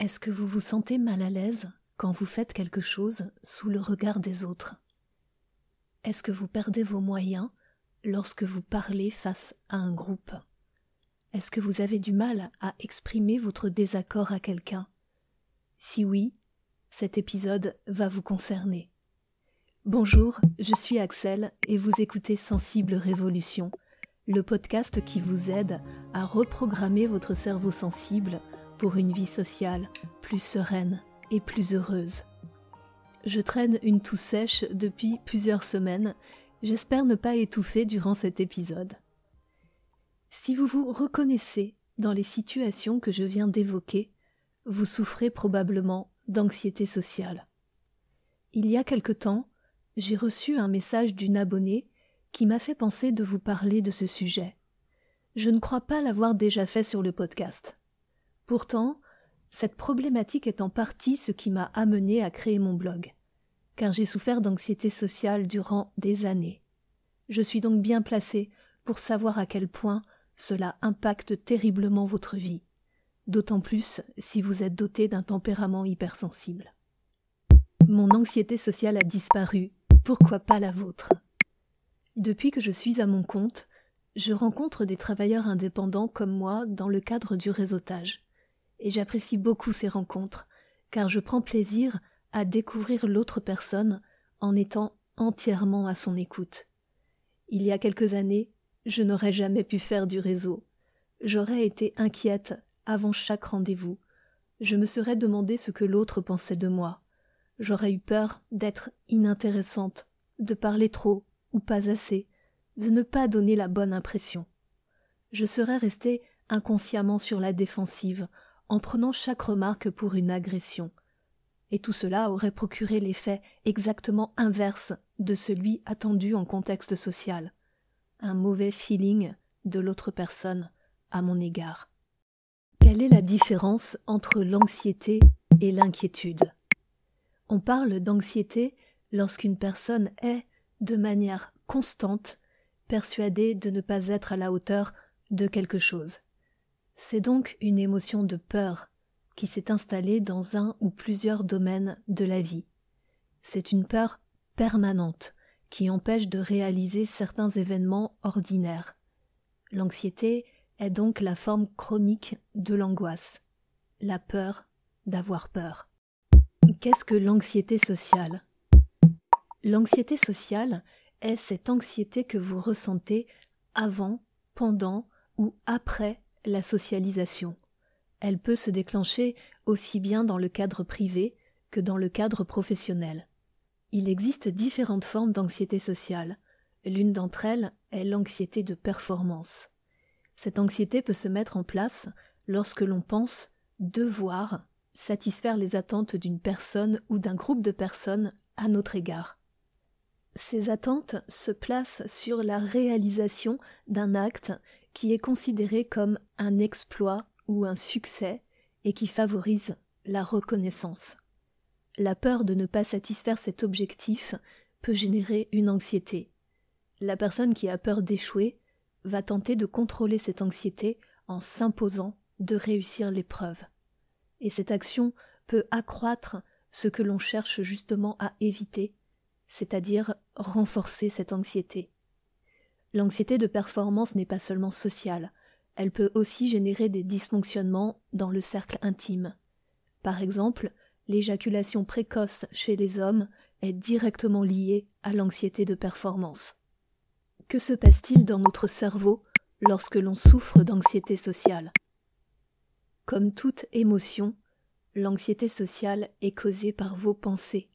Est-ce que vous vous sentez mal à l'aise quand vous faites quelque chose sous le regard des autres? Est-ce que vous perdez vos moyens lorsque vous parlez face à un groupe? Est-ce que vous avez du mal à exprimer votre désaccord à quelqu'un? Si oui, cet épisode va vous concerner. Bonjour, je suis Axel et vous écoutez Sensible Révolution, le podcast qui vous aide à reprogrammer votre cerveau sensible pour une vie sociale plus sereine et plus heureuse. Je traîne une toux sèche depuis plusieurs semaines, j'espère ne pas étouffer durant cet épisode. Si vous vous reconnaissez dans les situations que je viens d'évoquer, vous souffrez probablement d'anxiété sociale. Il y a quelque temps, j'ai reçu un message d'une abonnée qui m'a fait penser de vous parler de ce sujet. Je ne crois pas l'avoir déjà fait sur le podcast. Pourtant, cette problématique est en partie ce qui m'a amené à créer mon blog, car j'ai souffert d'anxiété sociale durant des années. Je suis donc bien placé pour savoir à quel point cela impacte terriblement votre vie, d'autant plus si vous êtes doté d'un tempérament hypersensible. Mon anxiété sociale a disparu, pourquoi pas la vôtre? Depuis que je suis à mon compte, je rencontre des travailleurs indépendants comme moi dans le cadre du réseautage et j'apprécie beaucoup ces rencontres, car je prends plaisir à découvrir l'autre personne en étant entièrement à son écoute. Il y a quelques années, je n'aurais jamais pu faire du réseau. J'aurais été inquiète avant chaque rendez-vous. Je me serais demandé ce que l'autre pensait de moi. J'aurais eu peur d'être inintéressante, de parler trop ou pas assez, de ne pas donner la bonne impression. Je serais restée inconsciemment sur la défensive, en prenant chaque remarque pour une agression. Et tout cela aurait procuré l'effet exactement inverse de celui attendu en contexte social. Un mauvais feeling de l'autre personne à mon égard. Quelle est la différence entre l'anxiété et l'inquiétude? On parle d'anxiété lorsqu'une personne est, de manière constante, persuadée de ne pas être à la hauteur de quelque chose. C'est donc une émotion de peur qui s'est installée dans un ou plusieurs domaines de la vie. C'est une peur permanente qui empêche de réaliser certains événements ordinaires. L'anxiété est donc la forme chronique de l'angoisse, la peur d'avoir peur. Qu'est-ce que l'anxiété sociale? L'anxiété sociale est cette anxiété que vous ressentez avant, pendant ou après la socialisation. Elle peut se déclencher aussi bien dans le cadre privé que dans le cadre professionnel. Il existe différentes formes d'anxiété sociale. L'une d'entre elles est l'anxiété de performance. Cette anxiété peut se mettre en place lorsque l'on pense devoir satisfaire les attentes d'une personne ou d'un groupe de personnes à notre égard. Ces attentes se placent sur la réalisation d'un acte qui est considéré comme un exploit ou un succès et qui favorise la reconnaissance. La peur de ne pas satisfaire cet objectif peut générer une anxiété. La personne qui a peur d'échouer va tenter de contrôler cette anxiété en s'imposant de réussir l'épreuve. Et cette action peut accroître ce que l'on cherche justement à éviter, c'est-à-dire renforcer cette anxiété. L'anxiété de performance n'est pas seulement sociale, elle peut aussi générer des dysfonctionnements dans le cercle intime. Par exemple, l'éjaculation précoce chez les hommes est directement liée à l'anxiété de performance. Que se passe-t-il dans notre cerveau lorsque l'on souffre d'anxiété sociale? Comme toute émotion, l'anxiété sociale est causée par vos pensées.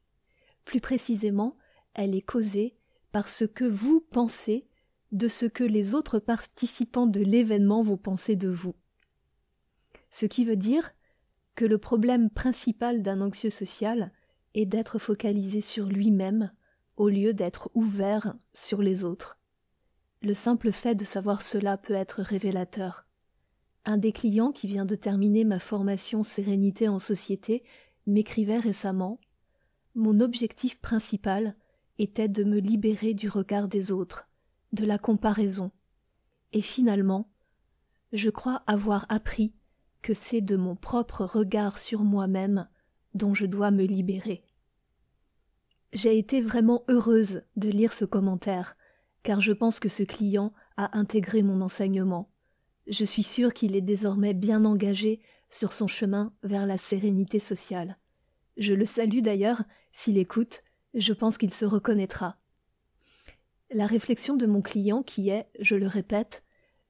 Plus précisément, elle est causée par ce que vous pensez de ce que les autres participants de l'événement vont penser de vous. Ce qui veut dire que le problème principal d'un anxieux social est d'être focalisé sur lui-même au lieu d'être ouvert sur les autres. Le simple fait de savoir cela peut être révélateur. Un des clients qui vient de terminer ma formation Sérénité en société m'écrivait récemment Mon objectif principal était de me libérer du regard des autres, de la comparaison. Et finalement, je crois avoir appris que c'est de mon propre regard sur moi-même dont je dois me libérer. J'ai été vraiment heureuse de lire ce commentaire, car je pense que ce client a intégré mon enseignement. Je suis sûre qu'il est désormais bien engagé sur son chemin vers la sérénité sociale. Je le salue d'ailleurs, s'il écoute, je pense qu'il se reconnaîtra. La réflexion de mon client qui est, je le répète,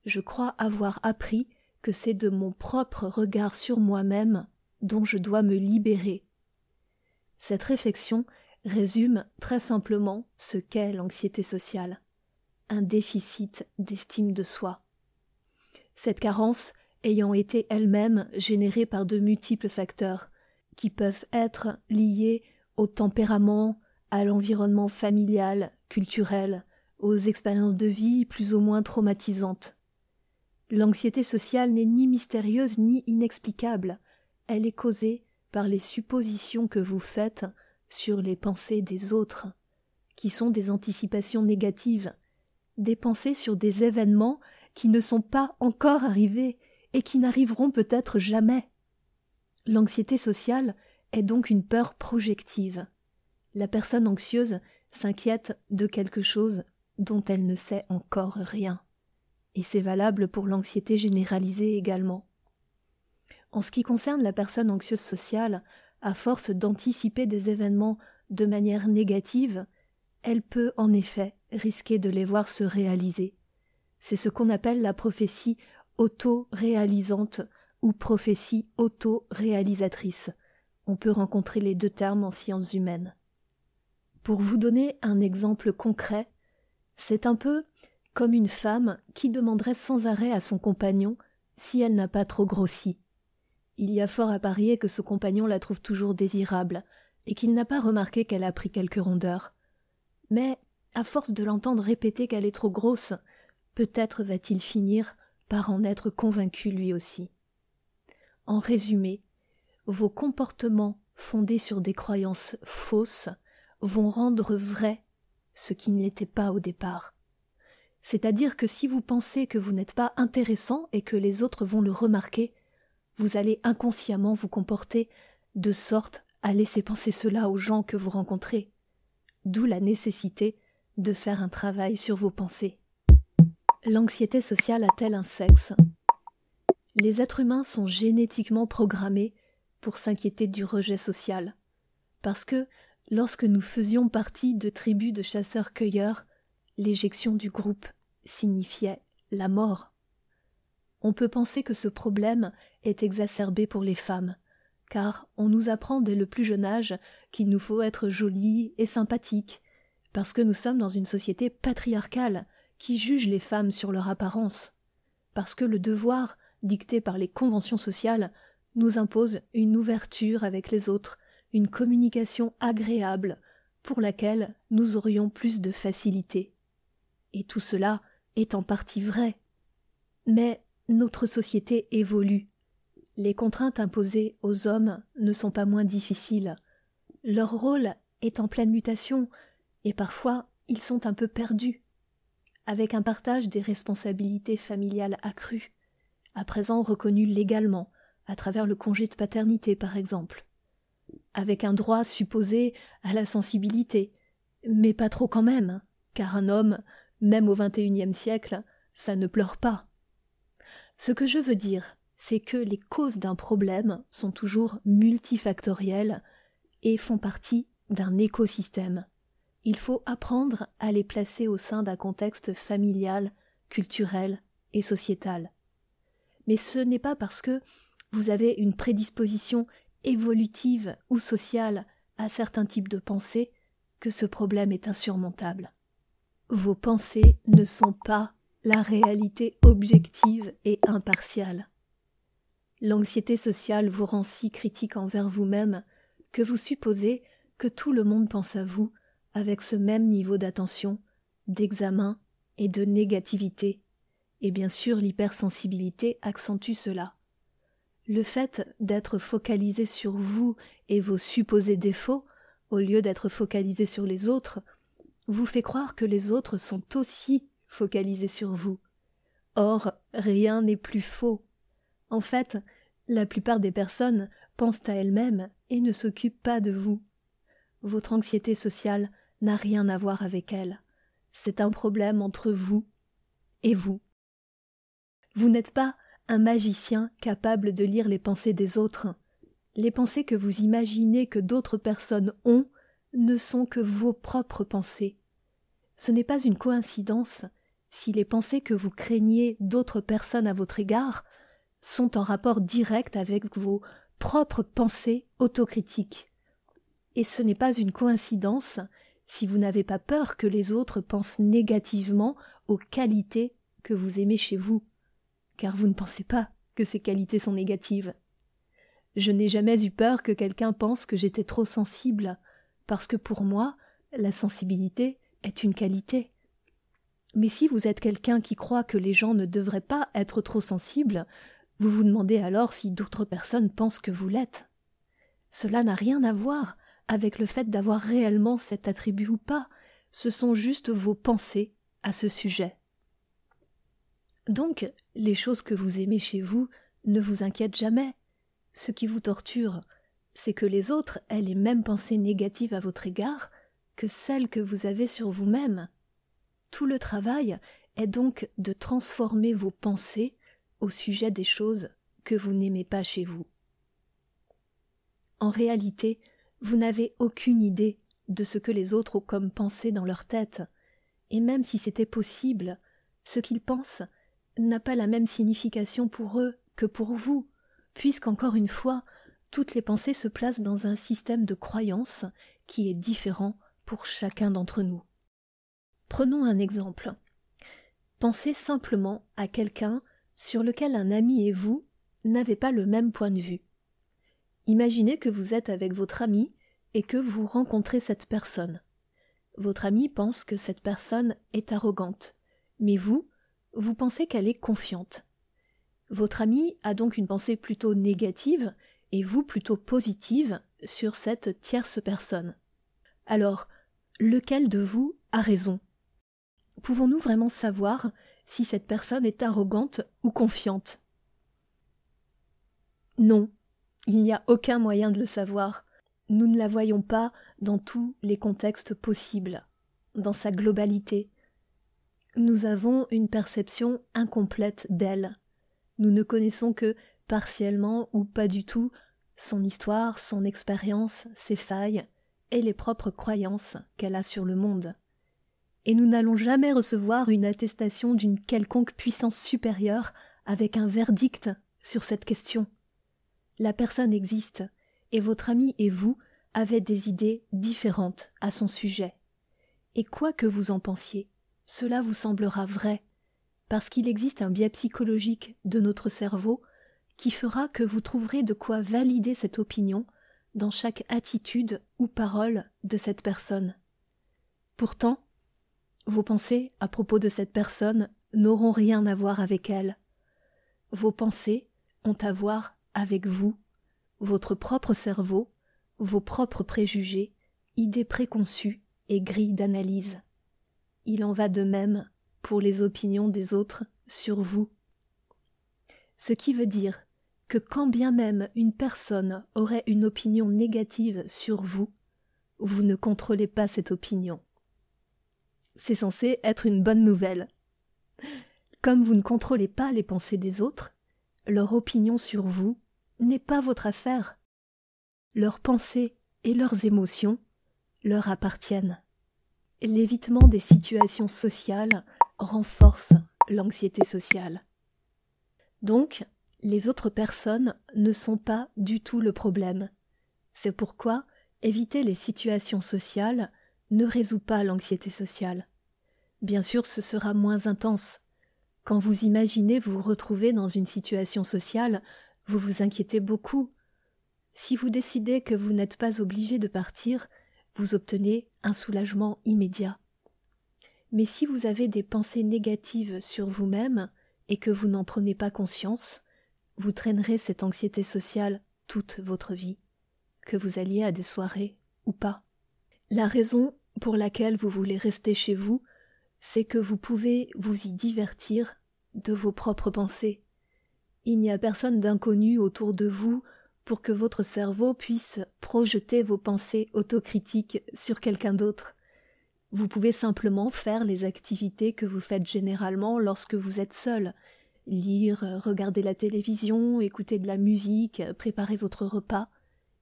je crois avoir appris que c'est de mon propre regard sur moi-même dont je dois me libérer. Cette réflexion résume très simplement ce qu'est l'anxiété sociale un déficit d'estime de soi. Cette carence ayant été elle-même générée par de multiples facteurs, qui peuvent être liés au tempérament, à l'environnement familial, culturel, aux expériences de vie plus ou moins traumatisantes. L'anxiété sociale n'est ni mystérieuse ni inexplicable, elle est causée par les suppositions que vous faites sur les pensées des autres, qui sont des anticipations négatives, des pensées sur des événements qui ne sont pas encore arrivés et qui n'arriveront peut-être jamais. L'anxiété sociale est donc une peur projective. La personne anxieuse s'inquiète de quelque chose dont elle ne sait encore rien. Et c'est valable pour l'anxiété généralisée également. En ce qui concerne la personne anxieuse sociale, à force d'anticiper des événements de manière négative, elle peut en effet risquer de les voir se réaliser. C'est ce qu'on appelle la prophétie auto-réalisante ou prophétie auto-réalisatrice. On peut rencontrer les deux termes en sciences humaines. Pour vous donner un exemple concret, c'est un peu comme une femme qui demanderait sans arrêt à son compagnon si elle n'a pas trop grossi. Il y a fort à parier que ce compagnon la trouve toujours désirable, et qu'il n'a pas remarqué qu'elle a pris quelques rondeurs. Mais, à force de l'entendre répéter qu'elle est trop grosse, peut-être va-t-il finir par en être convaincu lui aussi. En résumé, vos comportements fondés sur des croyances fausses vont rendre vrai ce qui ne l'était pas au départ. C'est-à-dire que si vous pensez que vous n'êtes pas intéressant et que les autres vont le remarquer, vous allez inconsciemment vous comporter de sorte à laisser penser cela aux gens que vous rencontrez. D'où la nécessité de faire un travail sur vos pensées. L'anxiété sociale a-t-elle un sexe? Les êtres humains sont génétiquement programmés pour s'inquiéter du rejet social, parce que lorsque nous faisions partie de tribus de chasseurs-cueilleurs, l'éjection du groupe signifiait la mort. On peut penser que ce problème est exacerbé pour les femmes, car on nous apprend dès le plus jeune âge qu'il nous faut être jolie et sympathique, parce que nous sommes dans une société patriarcale qui juge les femmes sur leur apparence, parce que le devoir, dicté par les conventions sociales, nous impose une ouverture avec les autres, une communication agréable, pour laquelle nous aurions plus de facilité. Et tout cela est en partie vrai. Mais notre société évolue. Les contraintes imposées aux hommes ne sont pas moins difficiles. Leur rôle est en pleine mutation, et parfois ils sont un peu perdus avec un partage des responsabilités familiales accrues, à présent reconnues légalement, à travers le congé de paternité par exemple, avec un droit supposé à la sensibilité, mais pas trop quand même, car un homme, même au XXIe siècle, ça ne pleure pas. Ce que je veux dire, c'est que les causes d'un problème sont toujours multifactorielles et font partie d'un écosystème il faut apprendre à les placer au sein d'un contexte familial, culturel et sociétal. Mais ce n'est pas parce que vous avez une prédisposition évolutive ou sociale à certains types de pensées que ce problème est insurmontable. Vos pensées ne sont pas la réalité objective et impartiale. L'anxiété sociale vous rend si critique envers vous-même que vous supposez que tout le monde pense à vous avec ce même niveau d'attention, d'examen et de négativité, et bien sûr l'hypersensibilité accentue cela. Le fait d'être focalisé sur vous et vos supposés défauts, au lieu d'être focalisé sur les autres, vous fait croire que les autres sont aussi focalisés sur vous. Or, rien n'est plus faux. En fait, La plupart des personnes pensent à elles-mêmes et ne s'occupent pas de vous. Votre anxiété sociale n'a rien à voir avec elle. C'est un problème entre vous et vous. Vous n'êtes pas un magicien capable de lire les pensées des autres. Les pensées que vous imaginez que d'autres personnes ont ne sont que vos propres pensées. Ce n'est pas une coïncidence si les pensées que vous craignez d'autres personnes à votre égard sont en rapport direct avec vos propres pensées autocritiques. Et ce n'est pas une coïncidence si vous n'avez pas peur que les autres pensent négativement aux qualités que vous aimez chez vous, car vous ne pensez pas que ces qualités sont négatives. Je n'ai jamais eu peur que quelqu'un pense que j'étais trop sensible, parce que pour moi, la sensibilité est une qualité. Mais si vous êtes quelqu'un qui croit que les gens ne devraient pas être trop sensibles, vous vous demandez alors si d'autres personnes pensent que vous l'êtes. Cela n'a rien à voir avec le fait d'avoir réellement cet attribut ou pas, ce sont juste vos pensées à ce sujet. Donc, les choses que vous aimez chez vous ne vous inquiètent jamais. Ce qui vous torture, c'est que les autres aient les mêmes pensées négatives à votre égard que celles que vous avez sur vous-même. Tout le travail est donc de transformer vos pensées au sujet des choses que vous n'aimez pas chez vous. En réalité, vous n'avez aucune idée de ce que les autres ont comme pensée dans leur tête, et même si c'était possible, ce qu'ils pensent n'a pas la même signification pour eux que pour vous, puisqu'encore une fois, toutes les pensées se placent dans un système de croyances qui est différent pour chacun d'entre nous. Prenons un exemple. Pensez simplement à quelqu'un sur lequel un ami et vous n'avez pas le même point de vue. Imaginez que vous êtes avec votre ami et que vous rencontrez cette personne. Votre ami pense que cette personne est arrogante, mais vous, vous pensez qu'elle est confiante. Votre ami a donc une pensée plutôt négative et vous plutôt positive sur cette tierce personne. Alors, lequel de vous a raison? Pouvons-nous vraiment savoir si cette personne est arrogante ou confiante? Non, il n'y a aucun moyen de le savoir. Nous ne la voyons pas dans tous les contextes possibles, dans sa globalité, nous avons une perception incomplète d'elle. Nous ne connaissons que partiellement ou pas du tout son histoire, son expérience, ses failles et les propres croyances qu'elle a sur le monde. Et nous n'allons jamais recevoir une attestation d'une quelconque puissance supérieure avec un verdict sur cette question. La personne existe, et votre ami et vous avez des idées différentes à son sujet. Et quoi que vous en pensiez, cela vous semblera vrai, parce qu'il existe un biais psychologique de notre cerveau qui fera que vous trouverez de quoi valider cette opinion dans chaque attitude ou parole de cette personne. Pourtant, vos pensées à propos de cette personne n'auront rien à voir avec elle. Vos pensées ont à voir avec vous, votre propre cerveau, vos propres préjugés, idées préconçues et grilles d'analyse. Il en va de même pour les opinions des autres sur vous. Ce qui veut dire que quand bien même une personne aurait une opinion négative sur vous, vous ne contrôlez pas cette opinion. C'est censé être une bonne nouvelle. Comme vous ne contrôlez pas les pensées des autres, leur opinion sur vous n'est pas votre affaire. Leurs pensées et leurs émotions leur appartiennent l'évitement des situations sociales renforce l'anxiété sociale. Donc, les autres personnes ne sont pas du tout le problème. C'est pourquoi éviter les situations sociales ne résout pas l'anxiété sociale. Bien sûr, ce sera moins intense. Quand vous imaginez vous retrouver dans une situation sociale, vous vous inquiétez beaucoup. Si vous décidez que vous n'êtes pas obligé de partir, vous obtenez un soulagement immédiat. Mais si vous avez des pensées négatives sur vous-même et que vous n'en prenez pas conscience, vous traînerez cette anxiété sociale toute votre vie, que vous alliez à des soirées ou pas. La raison pour laquelle vous voulez rester chez vous, c'est que vous pouvez vous y divertir de vos propres pensées. Il n'y a personne d'inconnu autour de vous pour que votre cerveau puisse projeter vos pensées autocritiques sur quelqu'un d'autre. Vous pouvez simplement faire les activités que vous faites généralement lorsque vous êtes seul. Lire, regarder la télévision, écouter de la musique, préparer votre repas,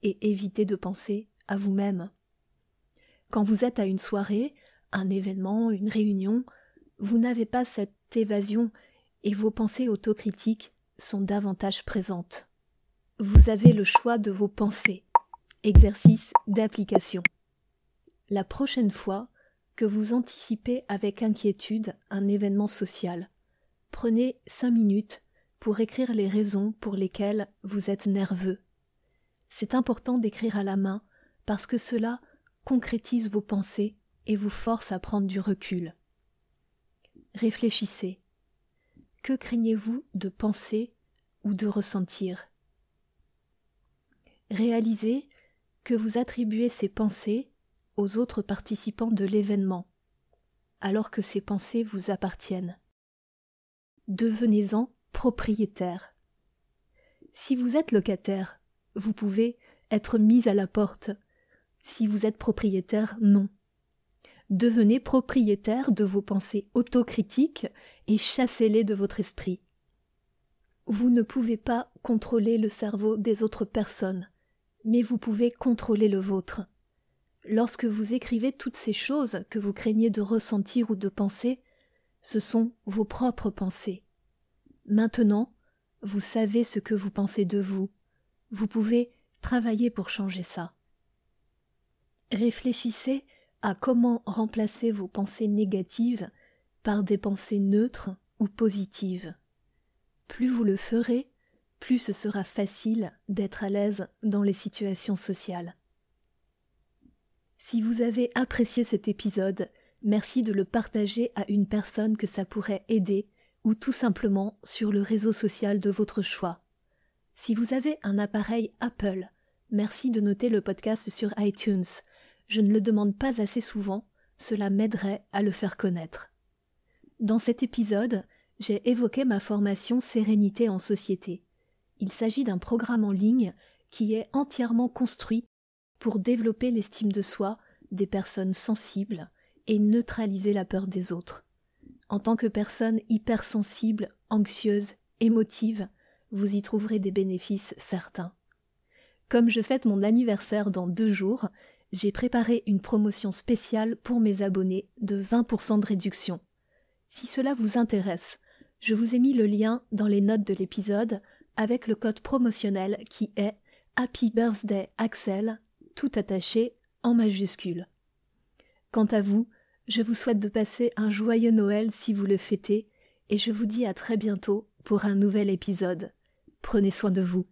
et éviter de penser à vous-même. Quand vous êtes à une soirée, un événement, une réunion, vous n'avez pas cette évasion et vos pensées autocritiques sont davantage présentes. Vous avez le choix de vos pensées. Exercice d'application. La prochaine fois que vous anticipez avec inquiétude un événement social, prenez cinq minutes pour écrire les raisons pour lesquelles vous êtes nerveux. C'est important d'écrire à la main parce que cela concrétise vos pensées et vous force à prendre du recul. Réfléchissez. Que craignez-vous de penser ou de ressentir? Réalisez que vous attribuez ces pensées aux autres participants de l'événement, alors que ces pensées vous appartiennent. Devenez-en propriétaire. Si vous êtes locataire, vous pouvez être mis à la porte. Si vous êtes propriétaire, non. Devenez propriétaire de vos pensées autocritiques et chassez-les de votre esprit. Vous ne pouvez pas contrôler le cerveau des autres personnes, mais vous pouvez contrôler le vôtre. Lorsque vous écrivez toutes ces choses que vous craignez de ressentir ou de penser, ce sont vos propres pensées. Maintenant, vous savez ce que vous pensez de vous. Vous pouvez travailler pour changer ça. Réfléchissez à comment remplacer vos pensées négatives par des pensées neutres ou positives. Plus vous le ferez, plus ce sera facile d'être à l'aise dans les situations sociales. Si vous avez apprécié cet épisode, merci de le partager à une personne que ça pourrait aider ou tout simplement sur le réseau social de votre choix. Si vous avez un appareil Apple, merci de noter le podcast sur iTunes je ne le demande pas assez souvent, cela m'aiderait à le faire connaître. Dans cet épisode, j'ai évoqué ma formation Sérénité en société. Il s'agit d'un programme en ligne qui est entièrement construit pour développer l'estime de soi des personnes sensibles et neutraliser la peur des autres. En tant que personne hypersensible, anxieuse, émotive, vous y trouverez des bénéfices certains. Comme je fête mon anniversaire dans deux jours, j'ai préparé une promotion spéciale pour mes abonnés de 20% de réduction. Si cela vous intéresse, je vous ai mis le lien dans les notes de l'épisode avec le code promotionnel qui est Happy Birthday Axel, tout attaché en majuscule. Quant à vous, je vous souhaite de passer un joyeux Noël si vous le fêtez, et je vous dis à très bientôt pour un nouvel épisode. Prenez soin de vous.